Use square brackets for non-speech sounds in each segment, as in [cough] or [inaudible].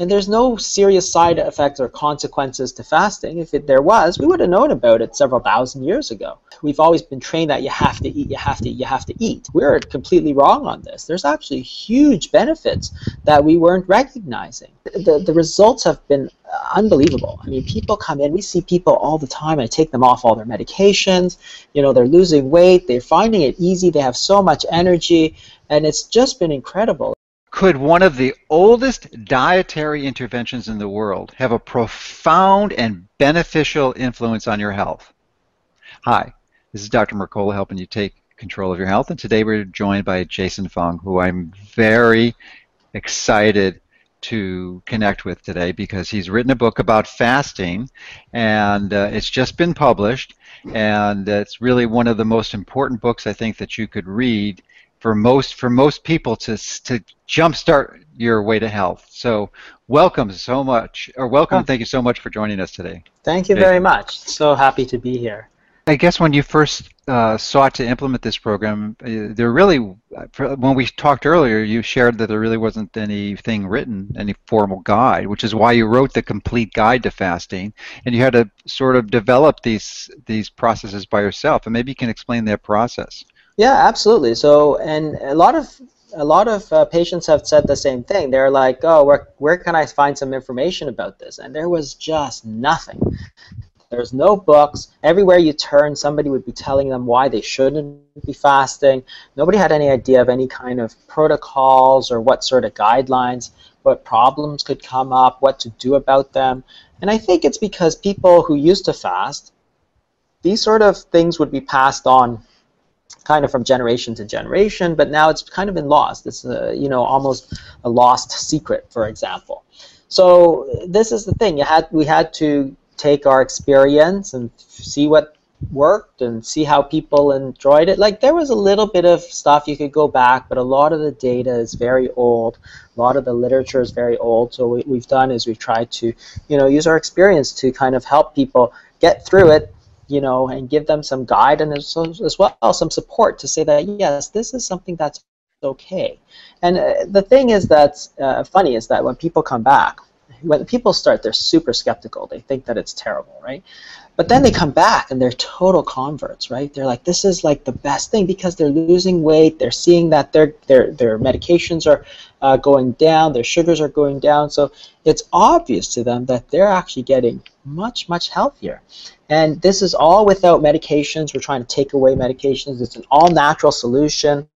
And there's no serious side effects or consequences to fasting. If it, there was, we would have known about it several thousand years ago. We've always been trained that you have to eat, you have to eat, you have to eat. We're completely wrong on this. There's actually huge benefits that we weren't recognizing. The, the results have been unbelievable. I mean, people come in, we see people all the time. I take them off all their medications. You know, they're losing weight, they're finding it easy, they have so much energy, and it's just been incredible. Could one of the oldest dietary interventions in the world have a profound and beneficial influence on your health? Hi, this is Dr. Mercola helping you take control of your health, and today we're joined by Jason Fung, who I'm very excited to connect with today because he's written a book about fasting, and uh, it's just been published, and it's really one of the most important books I think that you could read for most for most people to to jumpstart your way to health. So welcome so much, or welcome. Thank you so much for joining us today. Thank you very much. So happy to be here. I guess when you first uh, sought to implement this program, uh, there really, when we talked earlier, you shared that there really wasn't anything written, any formal guide, which is why you wrote the complete guide to fasting, and you had to sort of develop these these processes by yourself. And maybe you can explain that process. Yeah, absolutely. So, and a lot of a lot of uh, patients have said the same thing. They're like, "Oh, where where can I find some information about this?" And there was just nothing. There's no books. Everywhere you turn, somebody would be telling them why they shouldn't be fasting. Nobody had any idea of any kind of protocols or what sort of guidelines, what problems could come up, what to do about them. And I think it's because people who used to fast, these sort of things would be passed on kind of from generation to generation, but now it's kind of been lost. It's a, you know almost a lost secret, for example. So this is the thing. You had we had to take our experience and see what worked and see how people enjoyed it. Like there was a little bit of stuff you could go back, but a lot of the data is very old. A lot of the literature is very old. So what we've done is we've tried to, you know, use our experience to kind of help people get through it you know, and give them some guidance as well, some support to say that yes, this is something that's okay. And uh, the thing is that's uh, funny is that when people come back, when people start, they're super skeptical. They think that it's terrible, right? But then they come back and they're total converts, right? They're like, this is like the best thing because they're losing weight. They're seeing that their their their medications are uh, going down, their sugars are going down. So it's obvious to them that they're actually getting much much healthier. And this is all without medications. We're trying to take away medications. It's an all natural solution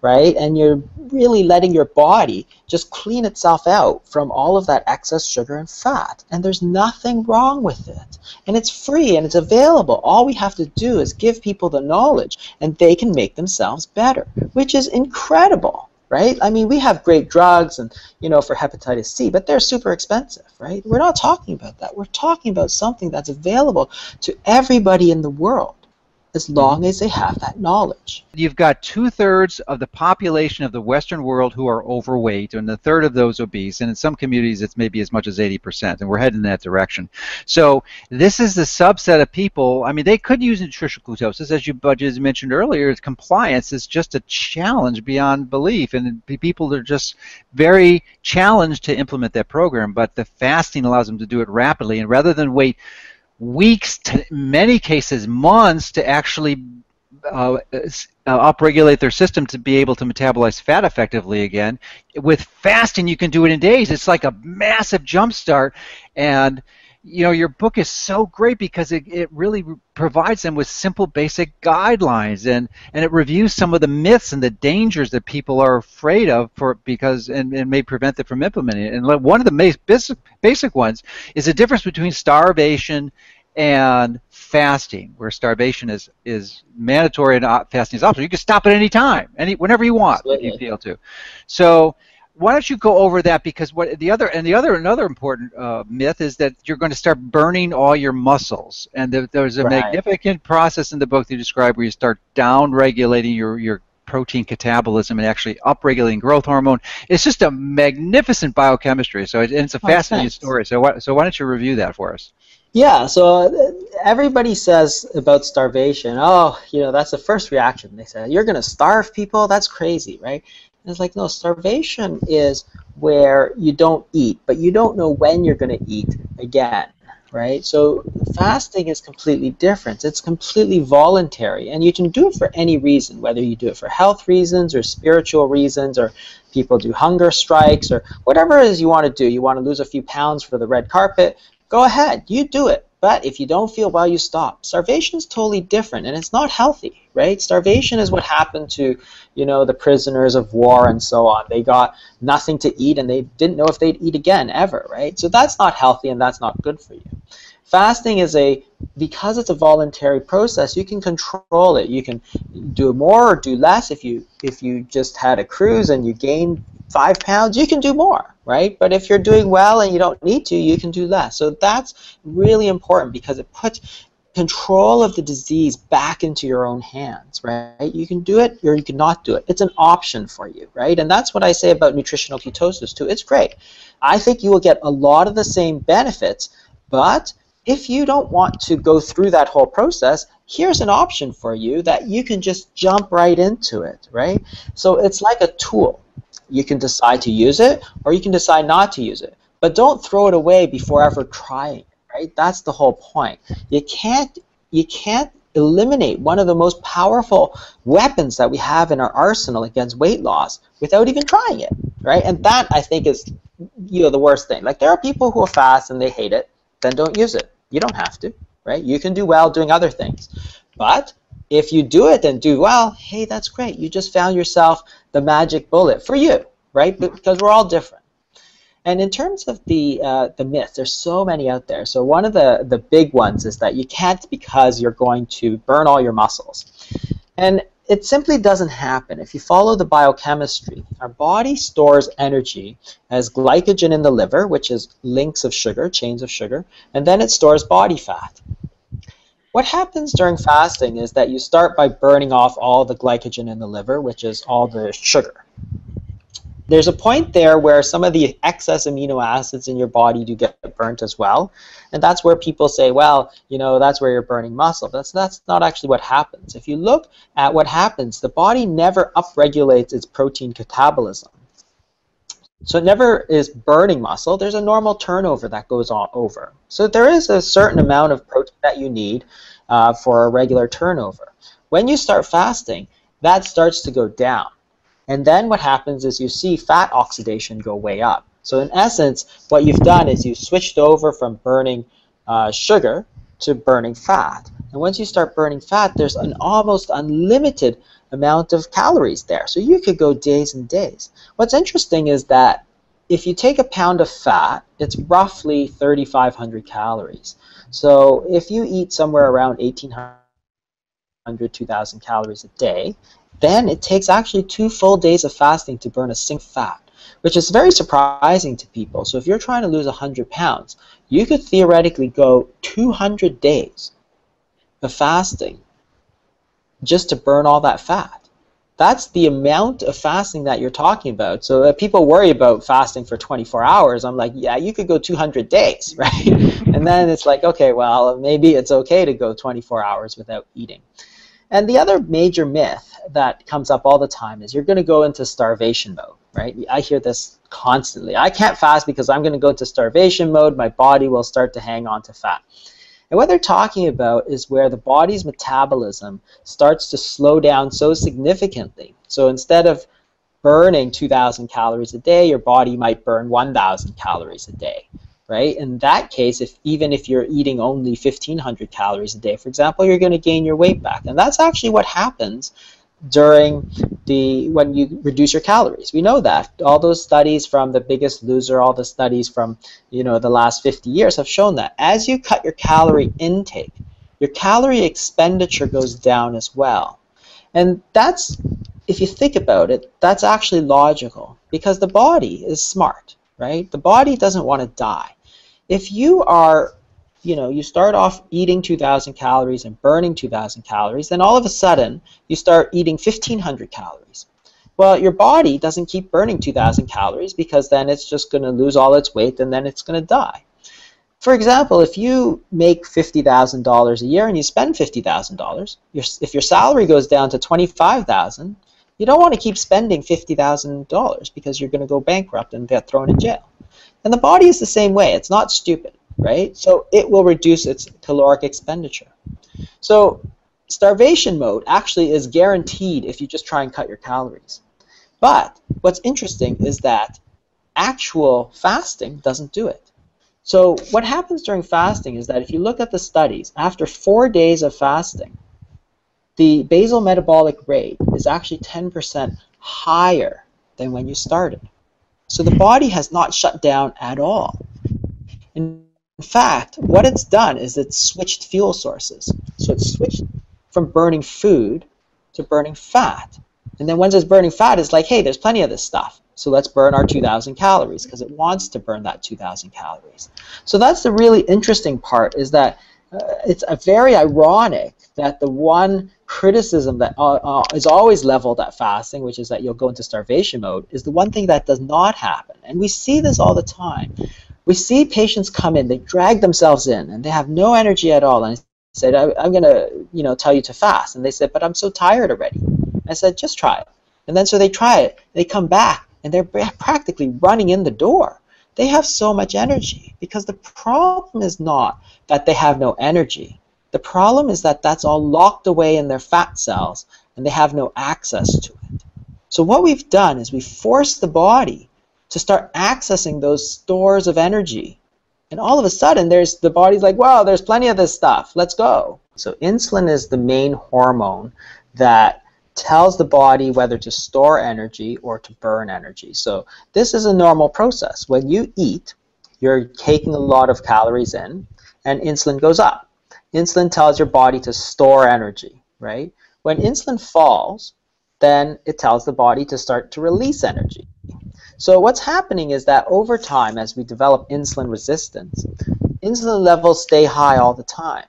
right? And you're really letting your body just clean itself out from all of that excess sugar and fat. And there's nothing wrong with it. And it's free and it's available. All we have to do is give people the knowledge and they can make themselves better, which is incredible. Right? I mean, we have great drugs and, you know, for hepatitis C, but they're super expensive, right? We're not talking about that. We're talking about something that's available to everybody in the world as long as they have that knowledge. You've got two thirds of the population of the Western world who are overweight, and a third of those obese, and in some communities it's maybe as much as 80%, and we're heading in that direction. So this is the subset of people. I mean, they could use nutritional ketosis, as you, as mentioned earlier. Compliance is just a challenge beyond belief, and people are just very challenged to implement that program. But the fasting allows them to do it rapidly, and rather than wait weeks to many cases months to actually uh, uh, upregulate their system to be able to metabolize fat effectively again. With fasting, you can do it in days. It's like a massive jump start, and you know your book is so great because it, it really provides them with simple, basic guidelines, and and it reviews some of the myths and the dangers that people are afraid of for because and, and may prevent them from implementing it. And one of the basic basic ones is the difference between starvation and fasting, where starvation is is mandatory and uh, fasting is optional. You can stop at any time, any whenever you want, Absolutely. if you feel to. So why don't you go over that? Because what the other and the other another important uh, myth is that you're going to start burning all your muscles, and there, there's a right. magnificent process in the book that you describe where you start down regulating your your protein catabolism and actually upregulating growth hormone. It's just a magnificent biochemistry. So it, it's a fascinating oh, story. So why, so why don't you review that for us? Yeah, so uh, everybody says about starvation, oh, you know, that's the first reaction. They say, you're going to starve people? That's crazy, right? And it's like, no, starvation is where you don't eat, but you don't know when you're going to eat again, right? So fasting is completely different. It's completely voluntary, and you can do it for any reason, whether you do it for health reasons or spiritual reasons, or people do hunger strikes, or whatever it is you want to do. You want to lose a few pounds for the red carpet, go ahead, you do it. But if you don't feel well, you stop. Starvation is totally different, and it's not healthy, right? Starvation is what happened to, you know, the prisoners of war and so on. They got nothing to eat, and they didn't know if they'd eat again ever, right? So that's not healthy, and that's not good for you. Fasting is a because it's a voluntary process. You can control it. You can do more or do less. If you if you just had a cruise and you gained five pounds, you can do more, right? But if you're doing well and you don't need to, you can do less. So that's really important because it puts control of the disease back into your own hands, right? You can do it or you can not do it. It's an option for you, right? And that's what I say about nutritional ketosis too. It's great. I think you will get a lot of the same benefits, but if you don't want to go through that whole process, here's an option for you that you can just jump right into it, right? So it's like a tool you can decide to use it or you can decide not to use it. But don't throw it away before ever trying, right? That's the whole point. You can't you can't eliminate one of the most powerful weapons that we have in our arsenal against weight loss without even trying it, right? And that I think is you know the worst thing. Like there are people who are fast and they hate it, then don't use it. You don't have to, right? You can do well doing other things. But if you do it and do well, hey, that's great. You just found yourself the magic bullet for you, right? Because we're all different. And in terms of the uh, the myths, there's so many out there. So one of the the big ones is that you can't because you're going to burn all your muscles, and it simply doesn't happen. If you follow the biochemistry, our body stores energy as glycogen in the liver, which is links of sugar, chains of sugar, and then it stores body fat. What happens during fasting is that you start by burning off all the glycogen in the liver, which is all the sugar. There's a point there where some of the excess amino acids in your body do get burnt as well. And that's where people say, well, you know, that's where you're burning muscle. That's, that's not actually what happens. If you look at what happens, the body never upregulates its protein catabolism. So it never is burning muscle. There's a normal turnover that goes on over. So there is a certain amount of protein that you need uh, for a regular turnover. When you start fasting, that starts to go down. And then what happens is you see fat oxidation go way up. So in essence, what you've done is you've switched over from burning uh, sugar to burning fat. And once you start burning fat, there's an almost unlimited amount of calories there. So you could go days and days. What's interesting is that if you take a pound of fat, it's roughly 3,500 calories. So if you eat somewhere around 1,800, 2,000 calories a day, then it takes actually two full days of fasting to burn a single fat, which is very surprising to people. So if you're trying to lose 100 pounds, you could theoretically go 200 days of fasting just to burn all that fat. That's the amount of fasting that you're talking about. So if people worry about fasting for 24 hours, I'm like, yeah, you could go 200 days, [laughs] right? and then it's like, okay, well, maybe it's okay to go 24 hours without eating. And the other major myth that comes up all the time is you're going to go into starvation mode, right? I hear this constantly. I can't fast because I'm going to go into starvation mode. My body will start to hang on to fat. And what they're talking about is where the body's metabolism starts to slow down so significantly. So instead of burning 2,000 calories a day, your body might burn 1,000 calories a day, right? In that case, if even if you're eating only 1,500 calories a day, for example, you're going to gain your weight back. And that's actually what happens during the when you reduce your calories. We know that. All those studies from the biggest loser, all the studies from you know the last 50 years have shown that as you cut your calorie intake, your calorie expenditure goes down as well. And that's if you think about it, that's actually logical because the body is smart, right? The body doesn't want to die. If you are you know, you start off eating 2,000 calories and burning 2,000 calories, then all of a sudden you start eating 1,500 calories. Well, your body doesn't keep burning 2,000 calories because then it's just going to lose all its weight and then it's going to die. For example, if you make $50,000 a year and you spend $50,000, if your salary goes down to 25,000, You don't want to keep spending $50,000 because you're going to go bankrupt and get thrown in jail. And the body is the same way. It's not stupid, right? So it will reduce its caloric expenditure. So starvation mode actually is guaranteed if you just try and cut your calories. But what's interesting is that actual fasting doesn't do it. So what happens during fasting is that if you look at the studies, after four days of fasting, the basal metabolic rate is actually 10% higher than when you started. So the body has not shut down at all. In fact, what it's done is it's switched fuel sources. So it's switched from burning food to burning fat. And then once it's burning fat, it's like, hey, there's plenty of this stuff. So let's burn our 2,000 calories because it wants to burn that 2,000 calories. So that's the really interesting part is that it's a very ironic that the one criticism that uh, uh, is always leveled at fasting, which is that you'll go into starvation mode, is the one thing that does not happen. And we see this all the time. We see patients come in, they drag themselves in, and they have no energy at all. And I said, I, am going to, you know, tell you to fast. And they said, but I'm so tired already. I said, just try it. And then so they try it. They come back, and they're practically running in the door. They have so much energy because the problem is not that they have no energy. The problem is that that's all locked away in their fat cells and they have no access to it. So what we've done is we've forced the body to start accessing those stores of energy. And all of a sudden there's the body's like, wow, there's plenty of this stuff. Let's go. So insulin is the main hormone that tells the body whether to store energy or to burn energy. So this is a normal process. When you eat, you're taking a lot of calories in and insulin goes up. Insulin tells your body to store energy, right? When insulin falls, then it tells the body to start to release energy. So what's happening is that over time, as we develop insulin resistance, insulin levels stay high all the time,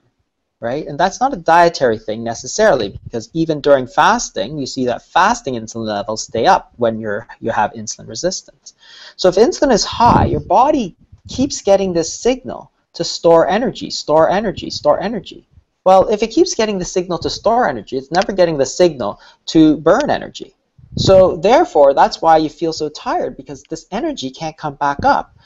right? And that's not a dietary thing necessarily, because even during fasting, you see that fasting insulin levels stay up when you're you have insulin resistance. So if insulin is high, your body keeps getting this signal to store energy, store energy, store energy. Well, if it keeps getting the signal to store energy, it's never getting the signal to burn energy. So therefore, that's why you feel so tired because this energy can't come back up.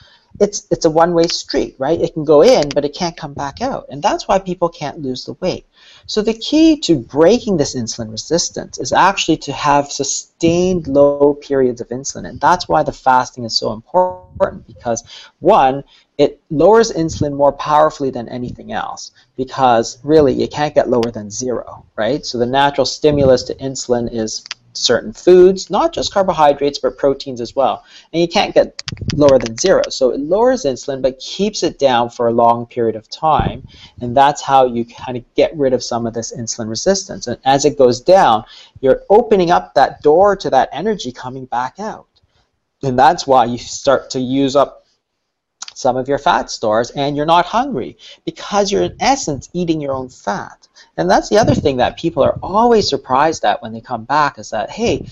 It's it's a one-way street, right? It can go in, but it can't come back out. And that's why people can't lose the weight. So the key to breaking this insulin resistance is actually to have sustained low periods of insulin. And that's why the fasting is so important because one, it lowers insulin more powerfully than anything else because really you can't get lower than zero, right? So the natural stimulus to insulin is certain foods, not just carbohydrates, but proteins as well. And you can't get lower than zero. So it lowers insulin, but keeps it down for a long period of time. And that's how you kind of get rid of some of this insulin resistance. And as it goes down, you're opening up that door to that energy coming back out. And that's why you start to use up some of your fat stores and you're not hungry because you're in essence eating your own fat. And that's the other thing that people are always surprised at when they come back is that, hey,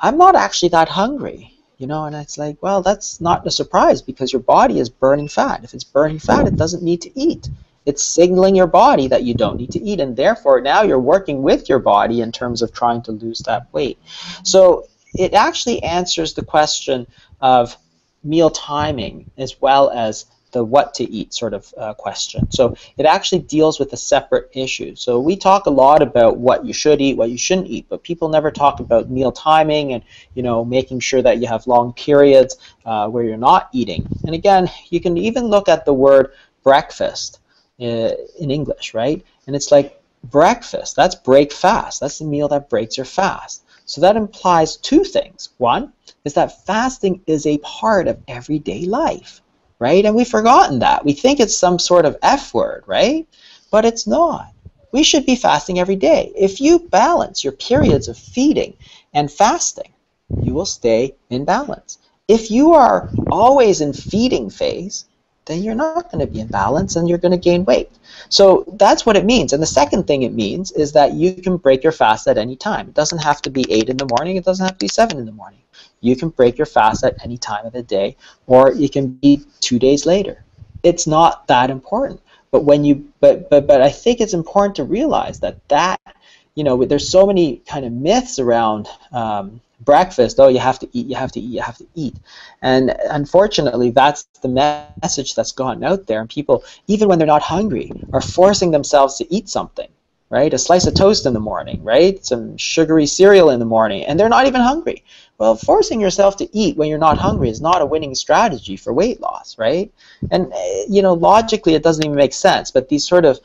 I'm not actually that hungry. You know, and it's like, well, that's not a surprise because your body is burning fat. If it's burning fat, it doesn't need to eat. It's signaling your body that you don't need to eat, and therefore now you're working with your body in terms of trying to lose that weight. So it actually answers the question of meal timing as well as the what to eat sort of uh, question. So it actually deals with a separate issue. So we talk a lot about what you should eat, what you shouldn't eat, but people never talk about meal timing and you know making sure that you have long periods uh, where you're not eating. And again, you can even look at the word breakfast uh, in English, right? And it's like breakfast. That's break fast. That's the meal that breaks your fast. So that implies two things. One is that fasting is a part of everyday life, right? And we've forgotten that. We think it's some sort of F word, right? But it's not. We should be fasting every day. If you balance your periods of feeding and fasting, you will stay in balance. If you are always in feeding phase, then you're not going to be in balance and you're going to gain weight. So that's what it means. And the second thing it means is that you can break your fast at any time. It doesn't have to be 8 in the morning, it doesn't have to be 7 in the morning. You can break your fast at any time of the day, or it can be two days later. It's not that important. But when you but but but I think it's important to realize that that you know, there's so many kind of myths around um, breakfast. Oh, you have to eat, you have to eat, you have to eat. And unfortunately, that's the message that's gone out there. And people, even when they're not hungry, are forcing themselves to eat something right? A slice of toast in the morning, right? Some sugary cereal in the morning, and they're not even hungry. Well, forcing yourself to eat when you're not hungry is not a winning strategy for weight loss, right? And eh, you know, logically, it doesn't even make sense. But these sort of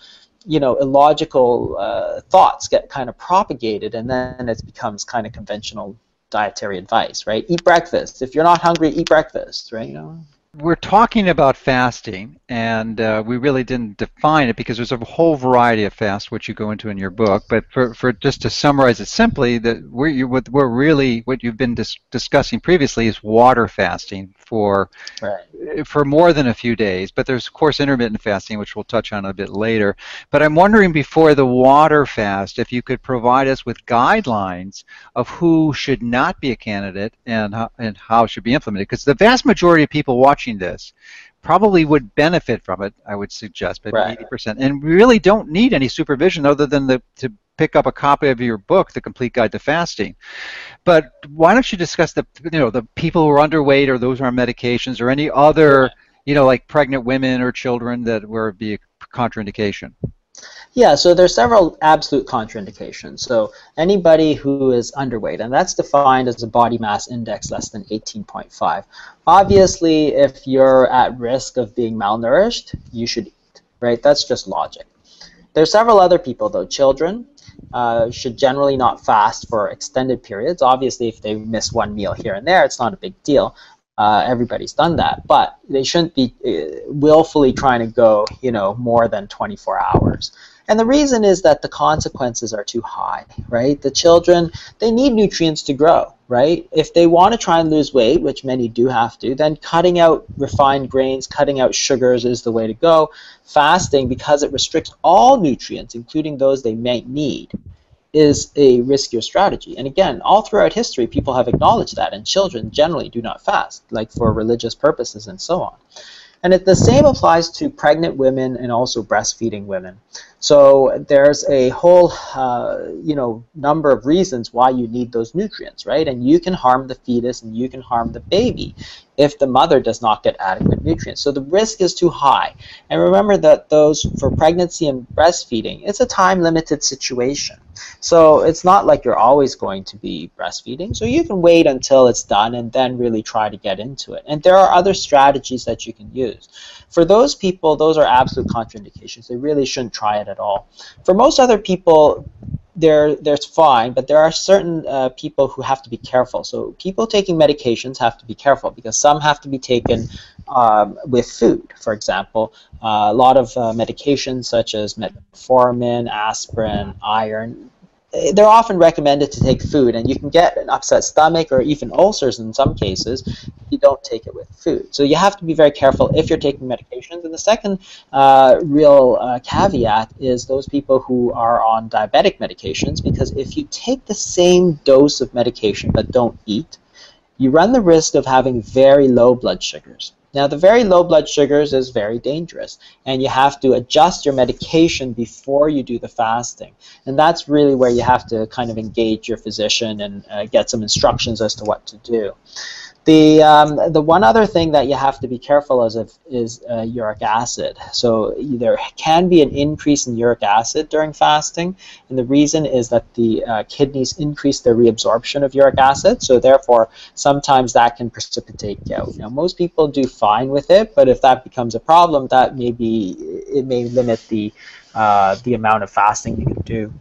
you know illogical uh, thoughts get kind of propagated, and then it becomes kind of conventional dietary advice, right? Eat breakfast. If you're not hungry, eat breakfast, right? You know we're talking about fasting, and uh, we really didn't define it because there's a whole variety of fasts which you go into in your book. But for, for just to summarize it simply, that we're, you, what we're really what you've been dis- discussing previously is water fasting for right. for more than a few days. But there's of course intermittent fasting, which we'll touch on a bit later. But I'm wondering before the water fast, if you could provide us with guidelines of who should not be a candidate and how, and how it should be implemented, because the vast majority of people watching watching this probably would benefit from it, I would suggest, maybe right. 80%. And really don't need any supervision other than the, to pick up a copy of your book, The Complete Guide to Fasting. But why don't you discuss the, you know, the people who are underweight or those who are on medications or any other, you know, like pregnant women or children that would be a contraindication? Yeah, so there's several absolute contraindications. So anybody who is underweight, and that's defined as a body mass index less than 18.5. Obviously, if you're at risk of being malnourished, you should eat, right? That's just logic. There's several other people though. Children uh, should generally not fast for extended periods. Obviously, if they miss one meal here and there, it's not a big deal. Uh, everybody's done that, but they shouldn't be uh, willfully trying to go, you know, more than 24 hours. And the reason is that the consequences are too high, right? The children, they need nutrients to grow, right? If they want to try and lose weight, which many do have to, then cutting out refined grains, cutting out sugars is the way to go. Fasting, because it restricts all nutrients, including those they might need, is a riskier strategy. And again, all throughout history, people have acknowledged that, and children generally do not fast, like for religious purposes and so on. And it, the same applies to pregnant women and also breastfeeding women. So there's a whole, uh, you know, number of reasons why you need those nutrients, right? And you can harm the fetus and you can harm the baby if the mother does not get adequate nutrients. So the risk is too high. And remember that those for pregnancy and breastfeeding, it's a time-limited situation. So it's not like you're always going to be breastfeeding. So you can wait until it's done and then really try to get into it. And there are other strategies that you can use. For those people, those are absolute contraindications. They really shouldn't try it at all. For most other people, there there's fine, but there are certain uh, people who have to be careful. So people taking medications have to be careful because some have to be taken um, with food. For example, uh, a lot of uh, medications such as metformin, aspirin, iron, they're often recommended to take food, and you can get an upset stomach or even ulcers in some cases if you don't take it with food. So you have to be very careful if you're taking medications. And the second uh, real uh, caveat is those people who are on diabetic medications, because if you take the same dose of medication but don't eat, you run the risk of having very low blood sugars. Now, the very low blood sugars is very dangerous, and you have to adjust your medication before you do the fasting. And that's really where you have to kind of engage your physician and uh, get some instructions as to what to do. The, um, the one other thing that you have to be careful of is, is uh, uric acid. So there can be an increase in uric acid during fasting, and the reason is that the uh, kidneys increase their reabsorption of uric acid, so therefore sometimes that can precipitate gout. Now most people do fine with it, but if that becomes a problem, that may be, it may limit the, uh, the amount of fasting you can do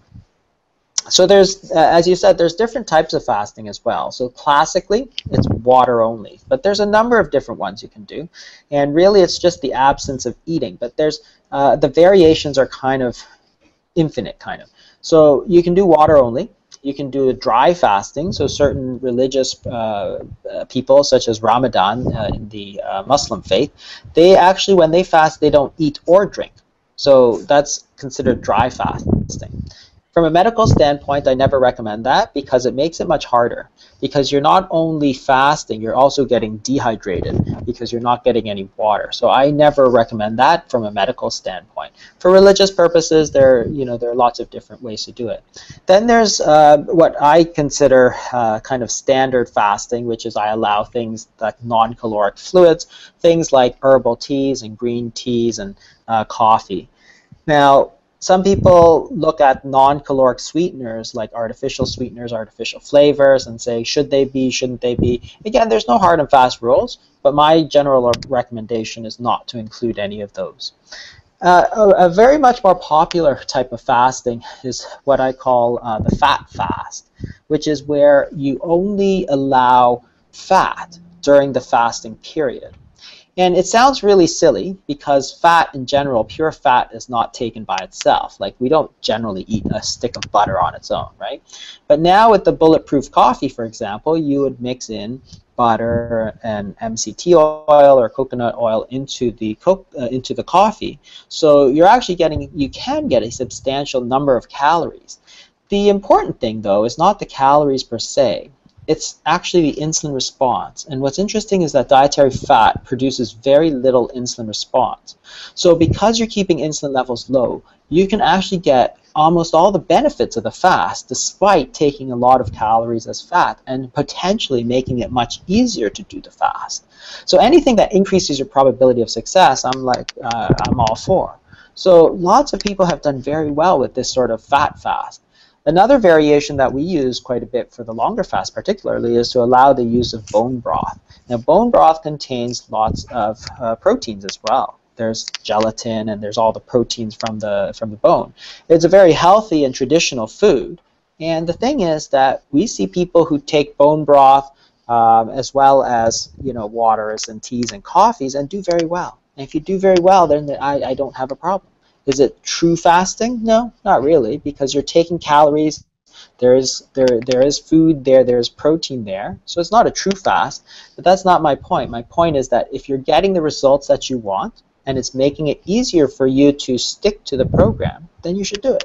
so there's, uh, as you said, there's different types of fasting as well. So classically, it's water only, but there's a number of different ones you can do, and really it's just the absence of eating. But there's uh, the variations are kind of infinite, kind of. So you can do water only. You can do dry fasting. So certain religious uh, uh people, such as Ramadan uh, in the uh, Muslim faith, they actually, when they fast, they don't eat or drink. So that's considered dry fasting. From a medical standpoint, I never recommend that because it makes it much harder. Because you're not only fasting, you're also getting dehydrated because you're not getting any water. So I never recommend that from a medical standpoint. For religious purposes, there you know there are lots of different ways to do it. Then there's uh, what I consider uh, kind of standard fasting, which is I allow things like non-caloric fluids, things like herbal teas and green teas and uh, coffee. Now, some people look at non-caloric sweeteners like artificial sweeteners, artificial flavors, and say, should they be, shouldn't they be? Again, there's no hard and fast rules, but my general recommendation is not to include any of those. Uh, a, a, very much more popular type of fasting is what I call uh, the fat fast, which is where you only allow fat during the fasting period. And it sounds really silly because fat in general, pure fat is not taken by itself. Like we don't generally eat a stick of butter on its own, right? But now with the bulletproof coffee, for example, you would mix in butter and MCT oil or coconut oil into the co- uh, into the coffee. So you're actually getting you can get a substantial number of calories. The important thing though is not the calories per se it's actually the insulin response. And what's interesting is that dietary fat produces very little insulin response. So because you're keeping insulin levels low, you can actually get almost all the benefits of the fast despite taking a lot of calories as fat and potentially making it much easier to do the fast. So anything that increases your probability of success, I'm like, uh, I'm all for. So lots of people have done very well with this sort of fat fast. Another variation that we use quite a bit for the longer fast particularly is to allow the use of bone broth. Now bone broth contains lots of uh, proteins as well. There's gelatin and there's all the proteins from the from the bone. It's a very healthy and traditional food. And the thing is that we see people who take bone broth um, as well as you know waters and teas and coffees and do very well. And if you do very well, then I, I don't have a problem. Is it true fasting? No, not really, because you're taking calories. There is there there is food there. There is protein there. So it's not a true fast. But that's not my point. My point is that if you're getting the results that you want and it's making it easier for you to stick to the program, then you should do it.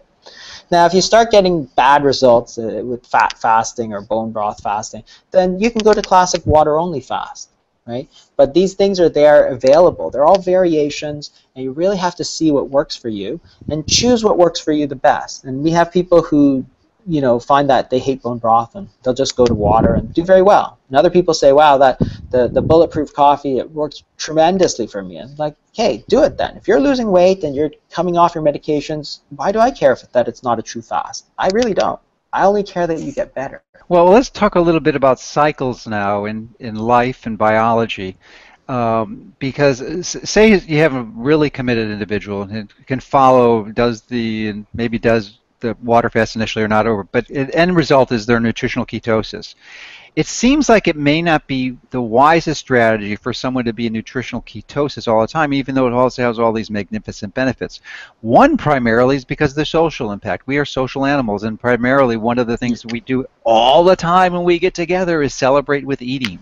Now, if you start getting bad results uh, with fat fasting or bone broth fasting, then you can go to classic water only fast right? But these things are there available. They're all variations, and you really have to see what works for you and choose what works for you the best. And we have people who, you know, find that they hate bone broth and they'll just go to water and do very well. And other people say, wow, that the, the bulletproof coffee, it works tremendously for me. And like, hey, do it then. If you're losing weight and you're coming off your medications, why do I care if that it's not a true fast? I really don't. I only care that you get better. Well, let's talk a little bit about cycles now in, in life and biology. Um, because say you have a really committed individual and can follow, does the, maybe does the water fast initially or not over, but the end result is their nutritional ketosis it seems like it may not be the wisest strategy for someone to be in nutritional ketosis all the time, even though it also has all these magnificent benefits. One primarily is because of the social impact. We are social animals, and primarily one of the things we do all the time when we get together is celebrate with eating.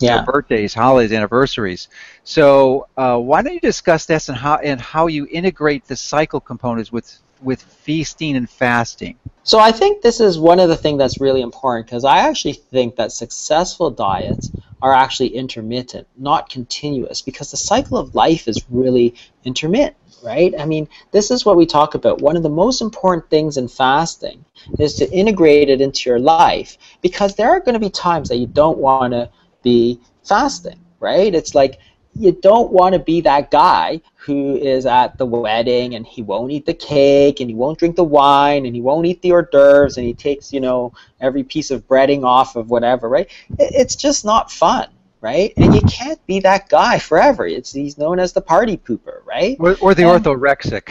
Yeah. birthdays, holidays, anniversaries. So uh, why don't you discuss this and how and how you integrate the cycle components with with feasting and fasting? So I think this is one of the things that's really important because I actually think that successful diets are actually intermittent, not continuous, because the cycle of life is really intermittent, right? I mean, this is what we talk about. One of the most important things in fasting is to integrate it into your life because there are going to be times that you don't want to be fasting, right? It's like you don't want to be that guy who is at the wedding and he won't eat the cake and he won't drink the wine and he won't eat the hors d'oeuvres and he takes you know every piece of breading off of whatever right? It's just not fun right? And you can't be that guy forever. It's he's known as the party pooper right? Or, or the and, orthorexic.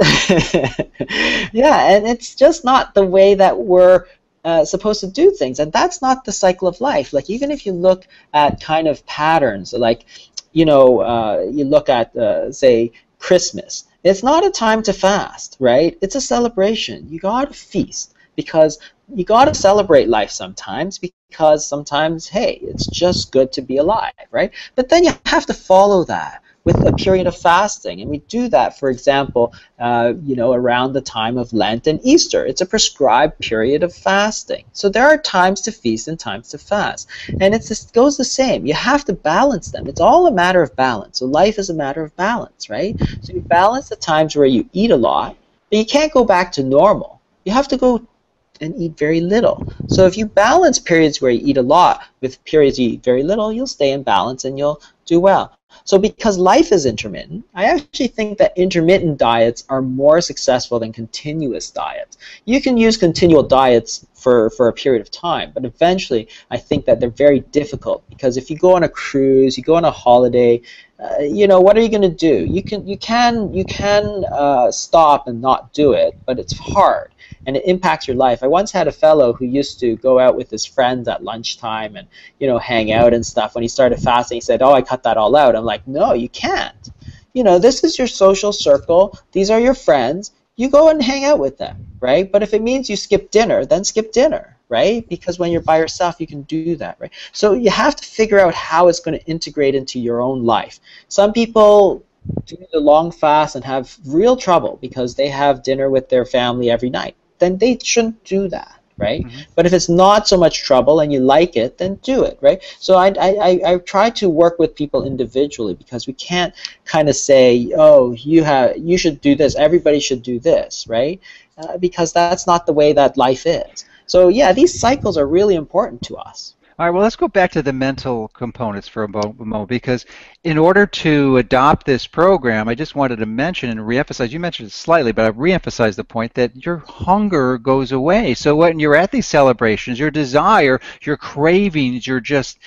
[laughs] Yeah and it's just not the way that we're uh, supposed to do things and that's not the cycle of life. Like even if you look at kind of patterns like you know, uh, you look at, uh, say, Christmas. It's not a time to fast, right? It's a celebration. You got to feast because you got to celebrate life sometimes because sometimes, hey, it's just good to be alive, right? But then you have to follow that with a period of fasting. And we do that, for example, uh, you know, around the time of Lent and Easter. It's a prescribed period of fasting. So there are times to feast and times to fast. And it goes the same. You have to balance them. It's all a matter of balance. So life is a matter of balance, right? So you balance the times where you eat a lot, but you can't go back to normal. You have to go and eat very little. So if you balance periods where you eat a lot with periods you eat very little, you'll stay in balance and you'll do well. So because life is intermittent, I actually think that intermittent diets are more successful than continuous diets. You can use continual diets for, for a period of time, but eventually I think that they're very difficult because if you go on a cruise, you go on a holiday, uh, you know what are you going to do? You can you can you can uh, stop and not do it, but it's hard and it impacts your life. I once had a fellow who used to go out with his friends at lunchtime and you know hang out and stuff. When he started fasting, he said, "Oh, I cut that all out." I'm like, "No, you can't. You know, this is your social circle. These are your friends. You go and hang out with them, right? But if it means you skip dinner, then skip dinner." right? Because when you're by yourself, you can do that, right? So you have to figure out how it's going to integrate into your own life. Some people do the long fast and have real trouble because they have dinner with their family every night then they shouldn't do that right? Mm-hmm. But if it's not so much trouble and you like it, then do it, right? So I, I, I try to work with people individually because we can't kind of say, oh, you have you should do this, everybody should do this, right? Uh, because that's not the way that life is. So yeah, these cycles are really important to us. All right, well, let's go back to the mental components for a moment because in order to adopt this program, I just wanted to mention and reemphasize, you mentioned it slightly, but I've reemphasized the point that your hunger goes away. So when you're at these celebrations, your desire, your cravings, your just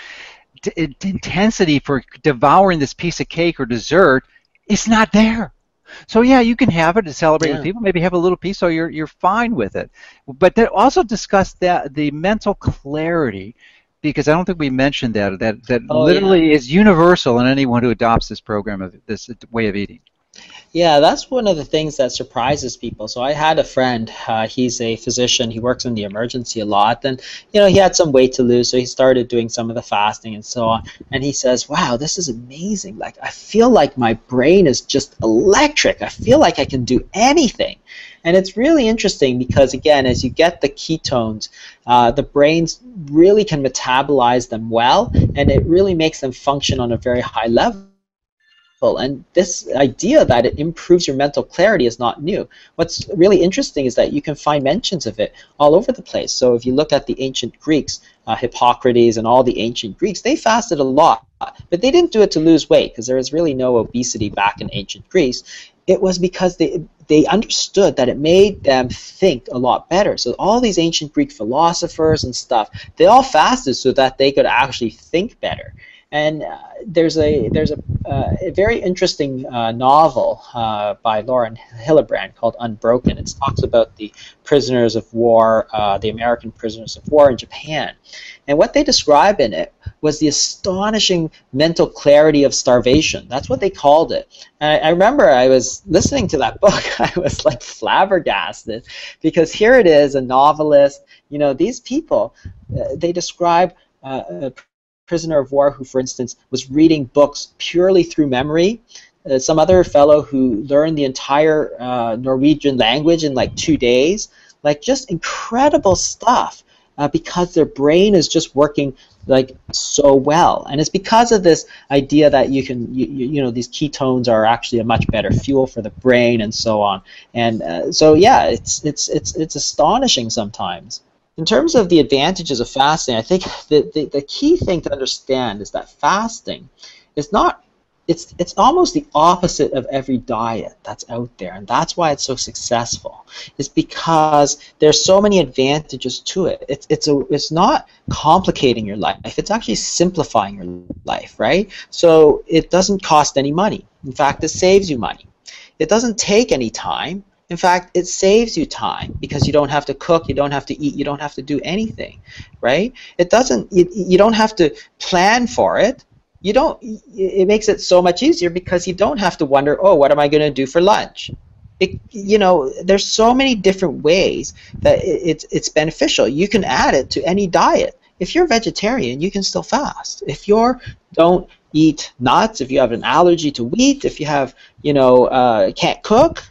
intensity for devouring this piece of cake or dessert it's not there. So yeah, you can have it to celebrate yeah. with people. Maybe have a little piece, so you're you're fine with it. But then also discuss that the mental clarity because I don't think we mentioned that that that oh, literally yeah. is universal in anyone who adopts this program of this way of eating. Yeah, that's one of the things that surprises people. So I had a friend. Uh, he's a physician. He works in the emergency a lot, and you know he had some weight to lose, so he started doing some of the fasting and so on. And he says, "Wow, this is amazing! Like I feel like my brain is just electric. I feel like I can do anything." And it's really interesting because, again, as you get the ketones, uh, the brains really can metabolize them well, and it really makes them function on a very high level. And this idea that it improves your mental clarity is not new. What's really interesting is that you can find mentions of it all over the place. So if you look at the ancient Greeks, uh, Hippocrates and all the ancient Greeks, they fasted a lot, but they didn't do it to lose weight because there was really no obesity back in ancient Greece. It was because they they understood that it made them think a lot better. So all these ancient Greek philosophers and stuff, they all fasted so that they could actually think better. And uh, there's a there's a, uh, a very interesting uh, novel uh, by Lauren Hillenbrand called Unbroken. It talks about the prisoners of war, uh, the American prisoners of war in Japan, and what they describe in it was the astonishing mental clarity of starvation. That's what they called it. And I, I remember I was listening to that [laughs] book. I was like flabbergasted because here it is, a novelist. You know, these people, uh, they describe a prisoner of war who, for instance, was reading books purely through memory. Uh, some other fellow who learned the entire uh, Norwegian language in like two days. Like just incredible stuff uh, because their brain is just working like so well and it's because of this idea that you can you, you know these ketones are actually a much better fuel for the brain and so on and uh, so yeah it's it's it's it's astonishing sometimes in terms of the advantages of fasting, I think the, the, the key thing to understand is that fasting is not it's it's almost the opposite of every diet that's out there and that's why it's so successful. It's because there's so many advantages to it. It's it's a it's not complicating your life it's actually simplifying your life right? So it doesn't cost any money. In fact it saves you money. It doesn't take any time in fact, it saves you time because you don't have to cook, you don't have to eat, you don't have to do anything, right? It doesn't. You, you don't have to plan for it. You don't. It makes it so much easier because you don't have to wonder, oh, what am I going to do for lunch? It, you know, there's so many different ways that it, it's it's beneficial. You can add it to any diet if you're vegetarian, you can still fast. If you're don't eat nuts, if you have an allergy to wheat, if you have, you know, uh, can't cook,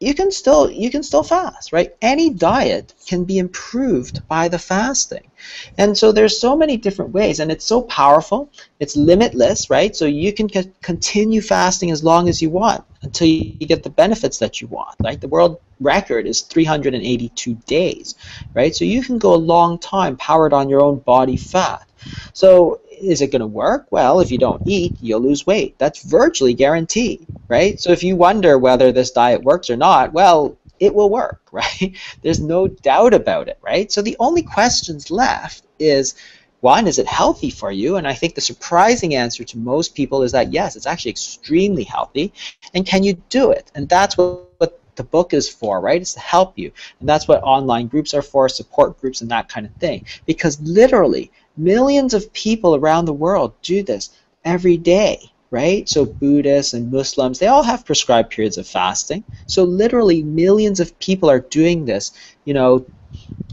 you can still you can still fast, right? Any diet can be improved by the fasting. And so there's so many different ways and it's so powerful. It's limitless, right? So you can c- continue fasting as long as you want until you, you get the benefits that you want. Right? The world record is 382 days, right? So you can go a long time powered on your own body fat. So is it going to work? Well, if you don't eat, you'll lose weight. That's virtually guaranteed, right? So if you wonder whether this diet works or not, well, it will work, [laughs] right? There's no doubt about it, right? So the only questions left is one, is it healthy for you? And I think the surprising answer to most people is that yes, it's actually extremely healthy. And can you do it? And that's what, what the book is for, right? It's to help you. And that's what online groups are for, support groups and that kind of thing. Because literally, Millions of people around the world do this every day, right? So Buddhists and Muslims, they all have prescribed periods of fasting. So literally millions of people are doing this, you know,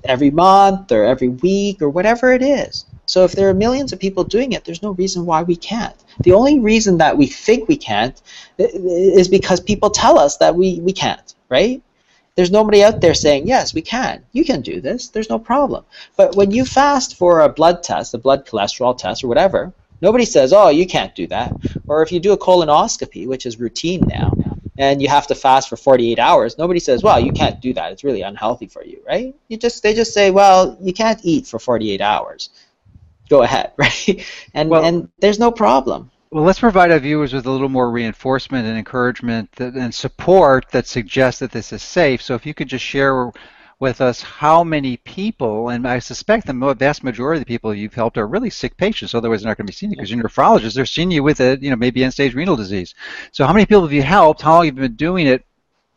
every month or every week or whatever it is. So if there are millions of people doing it, there's no reason why we can't. The only reason that we think we can't is because people tell us that we, we can't, right? There's nobody out there saying, yes, we can. You can do this. There's no problem. But when you fast for a blood test, a blood cholesterol test, or whatever, nobody says, oh, you can't do that. Or if you do a colonoscopy, which is routine now, and you have to fast for 48 hours, nobody says, well, you can't do that. It's really unhealthy for you, right? You just they just say, well, you can't eat for 48 hours. Go ahead, [laughs] right? And well, and there's no problem. Well, let's provide our viewers with a little more reinforcement and encouragement that, and support that suggests that this is safe. So if you could just share with us how many people, and I suspect the vast majority of the people you've helped are really sick patients, otherwise they're not going to be seeing you because you're nephrologists. They're seeing you with a, you know, maybe end-stage renal disease. So how many people have you helped? How long have you been doing it?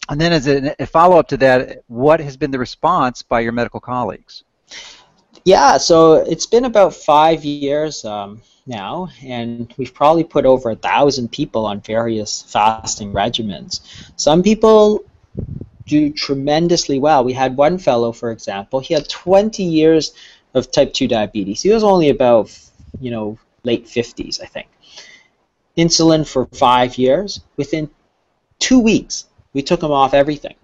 And then as a, a follow-up to that, what has been the response by your medical colleagues? Yeah, so it's been about five years. Um, now, and we've probably put over a thousand people on various fasting regimens. Some people do tremendously well. We had one fellow, for example, he had 20 years of type 2 diabetes. He was only about, you know, late 50s, I think. Insulin for five years. Within two weeks, we took him off everything.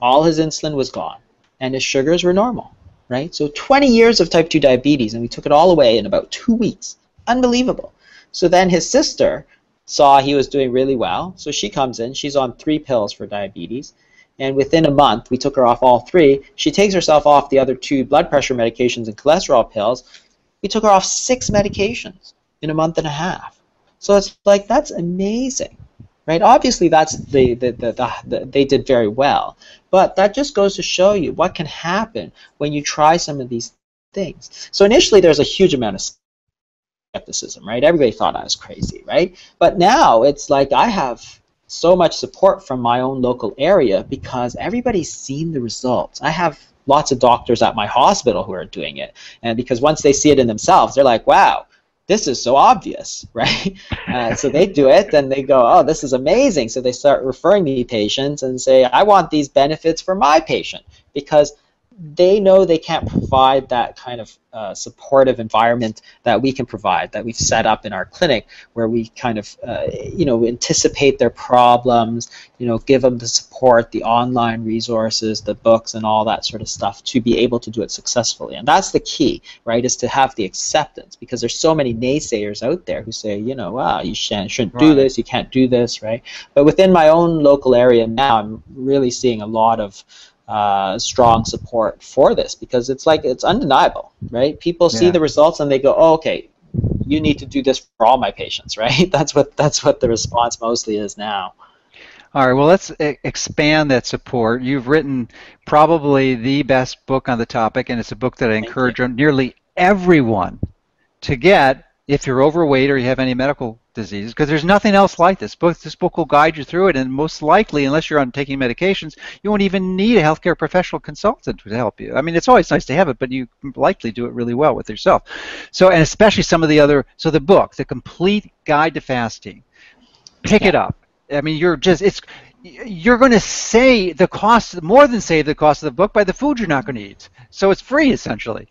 All his insulin was gone, and his sugars were normal, right? So 20 years of type 2 diabetes, and we took it all away in about two weeks. Unbelievable. So then his sister saw he was doing really well. So she comes in. She's on three pills for diabetes. And within a month, we took her off all three. She takes herself off the other two blood pressure medications and cholesterol pills. We took her off six medications in a month and a half. So it's like, that's amazing. Right? Obviously, that's the, the, the, the, the they did very well. But that just goes to show you what can happen when you try some of these things. So initially, there's a huge amount of skepticism, right? Everybody thought I was crazy, right? But now it's like I have so much support from my own local area because everybody's seen the results. I have lots of doctors at my hospital who are doing it, and because once they see it in themselves, they're like, "Wow, this is so obvious, [laughs] right?" Uh, so they do it, and they go, "Oh, this is amazing." So they start referring me patients and say, "I want these benefits for my patient," because they know they can't provide that kind of uh, supportive environment that we can provide, that we've set up in our clinic, where we kind of, uh, you know, anticipate their problems, you know, give them the support, the online resources, the books, and all that sort of stuff to be able to do it successfully. And that's the key, right? Is to have the acceptance because there's so many naysayers out there who say, you know, wow, you shouldn't, shouldn't right. do this, you can't do this, right? But within my own local area now, I'm really seeing a lot of uh, strong support for this because it's like it's undeniable, right? People see yeah. the results and they go, oh, okay, you need to do this for all my patients, [laughs] right? That's what that's what the response mostly is now. All right, well, let's expand that support. You've written probably the best book on the topic, and it's a book that I encourage nearly everyone to get if you're overweight or you have any medical diseases, because there's nothing else like this. Book, this book will guide you through it, and most likely, unless you're on taking medications, you won't even need a healthcare professional consultant to help you. I mean, it's always nice to have it, but you likely do it really well with yourself. So, and especially some of the other, so the book, The Complete Guide to Fasting, pick it up. I mean, you're just, it's, you're going to save the cost, more than save the cost of the book by the food you're not going to eat. So it's free, essentially.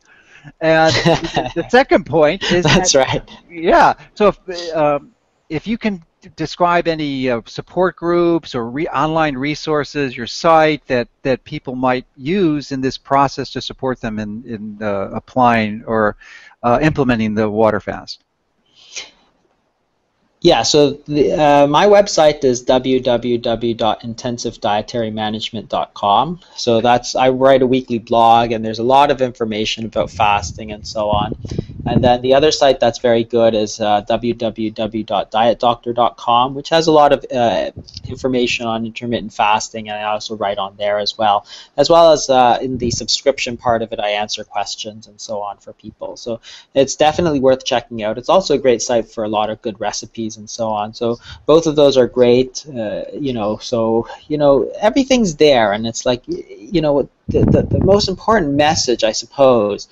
And [laughs] the second point is that's that, right. Yeah. So if um, if you can describe any uh, support groups or re online resources, your site that, that people might use in this process to support them in, in uh, applying or uh, implementing the water fast. Yeah, so the, uh, my website is www.intensivedietarymanagement.com. So that's I write a weekly blog, and there's a lot of information about fasting and so on. And then the other site that's very good is uh, www.dietdoctor.com, which has a lot of uh, information on intermittent fasting, and I also write on there as well. As well as uh, in the subscription part of it, I answer questions and so on for people. So it's definitely worth checking out. It's also a great site for a lot of good recipes and so on. So both of those are great. Uh, you know, so you know everything's there, and it's like you know the, the, the most important message, I suppose,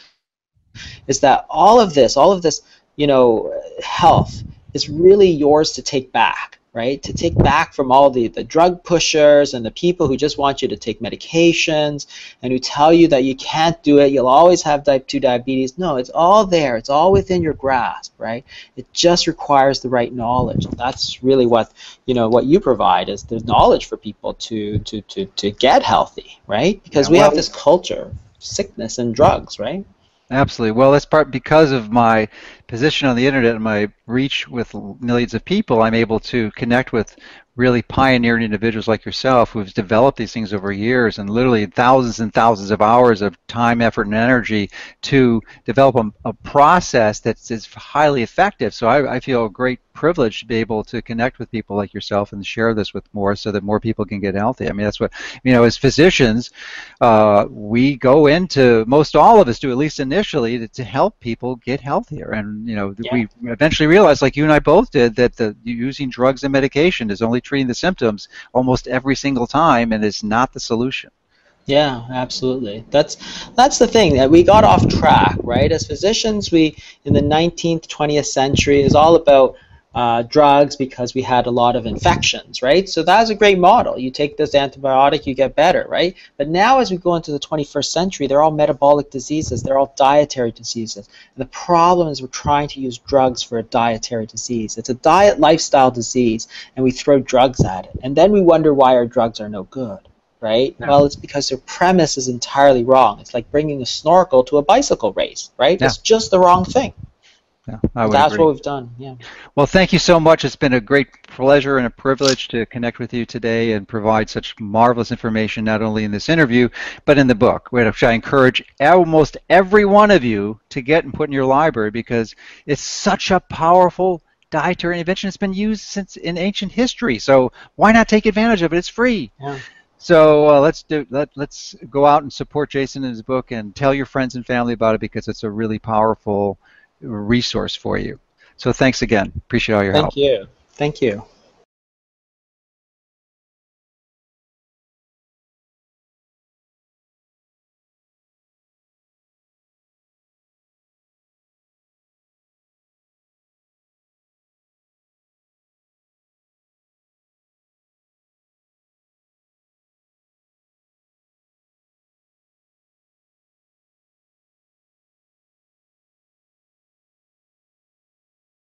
is that all of this, all of this, you know, health is really yours to take back right? To take back from all the, the drug pushers and the people who just want you to take medications and who tell you that you can't do it, you'll always have type 2 diabetes. No, it's all there. It's all within your grasp, right? It just requires the right knowledge. That's really what, you know, what you provide is the knowledge for people to, to, to, to get healthy, right? Because yeah, we well, have this culture sickness and drugs, right? Absolutely. Well, that's part because of my position on the internet and my reach with millions of people. I'm able to connect with really pioneering individuals like yourself who've developed these things over years and literally thousands and thousands of hours of time, effort, and energy to develop a, a process that's highly effective. So I, I feel great privilege to be able to connect with people like yourself and share this with more so that more people can get healthy. I mean, that's what, you know, as physicians, uh, we go into, most all of us do, at least initially, to, to help people get healthier. And, you know, yeah. we eventually realized, like you and I both did, that the using drugs and medication is only treating the symptoms almost every single time and is not the solution. Yeah, absolutely. That's that's the thing that we got off track, right? As physicians, we in the 19th, 20th century is all about uh, drugs because we had a lot of infections, right? So that's a great model. You take this antibiotic, you get better, right? But now as we go into the 21st century, they're all metabolic diseases. They're all dietary diseases. And the problem is we're trying to use drugs for a dietary disease. It's a diet lifestyle disease, and we throw drugs at it. And then we wonder why our drugs are no good right? Well, it's because their premise is entirely wrong. It's like bringing a snorkel to a bicycle race, right? Yeah. It's just the wrong thing. Yeah, That's agree. what we've done. Yeah. Well, thank you so much. It's been a great pleasure and a privilege to connect with you today and provide such marvelous information, not only in this interview, but in the book, which I encourage almost every one of you to get and put in your library because it's such a powerful dietary intervention. It's been used since in ancient history. So why not take advantage of it? It's free. Yeah. So uh, let's do let let's go out and support Jason in his book and tell your friends and family about it because it's a really powerful resource for you. So thanks again. Appreciate all your Thank help. Thank you. Thank you.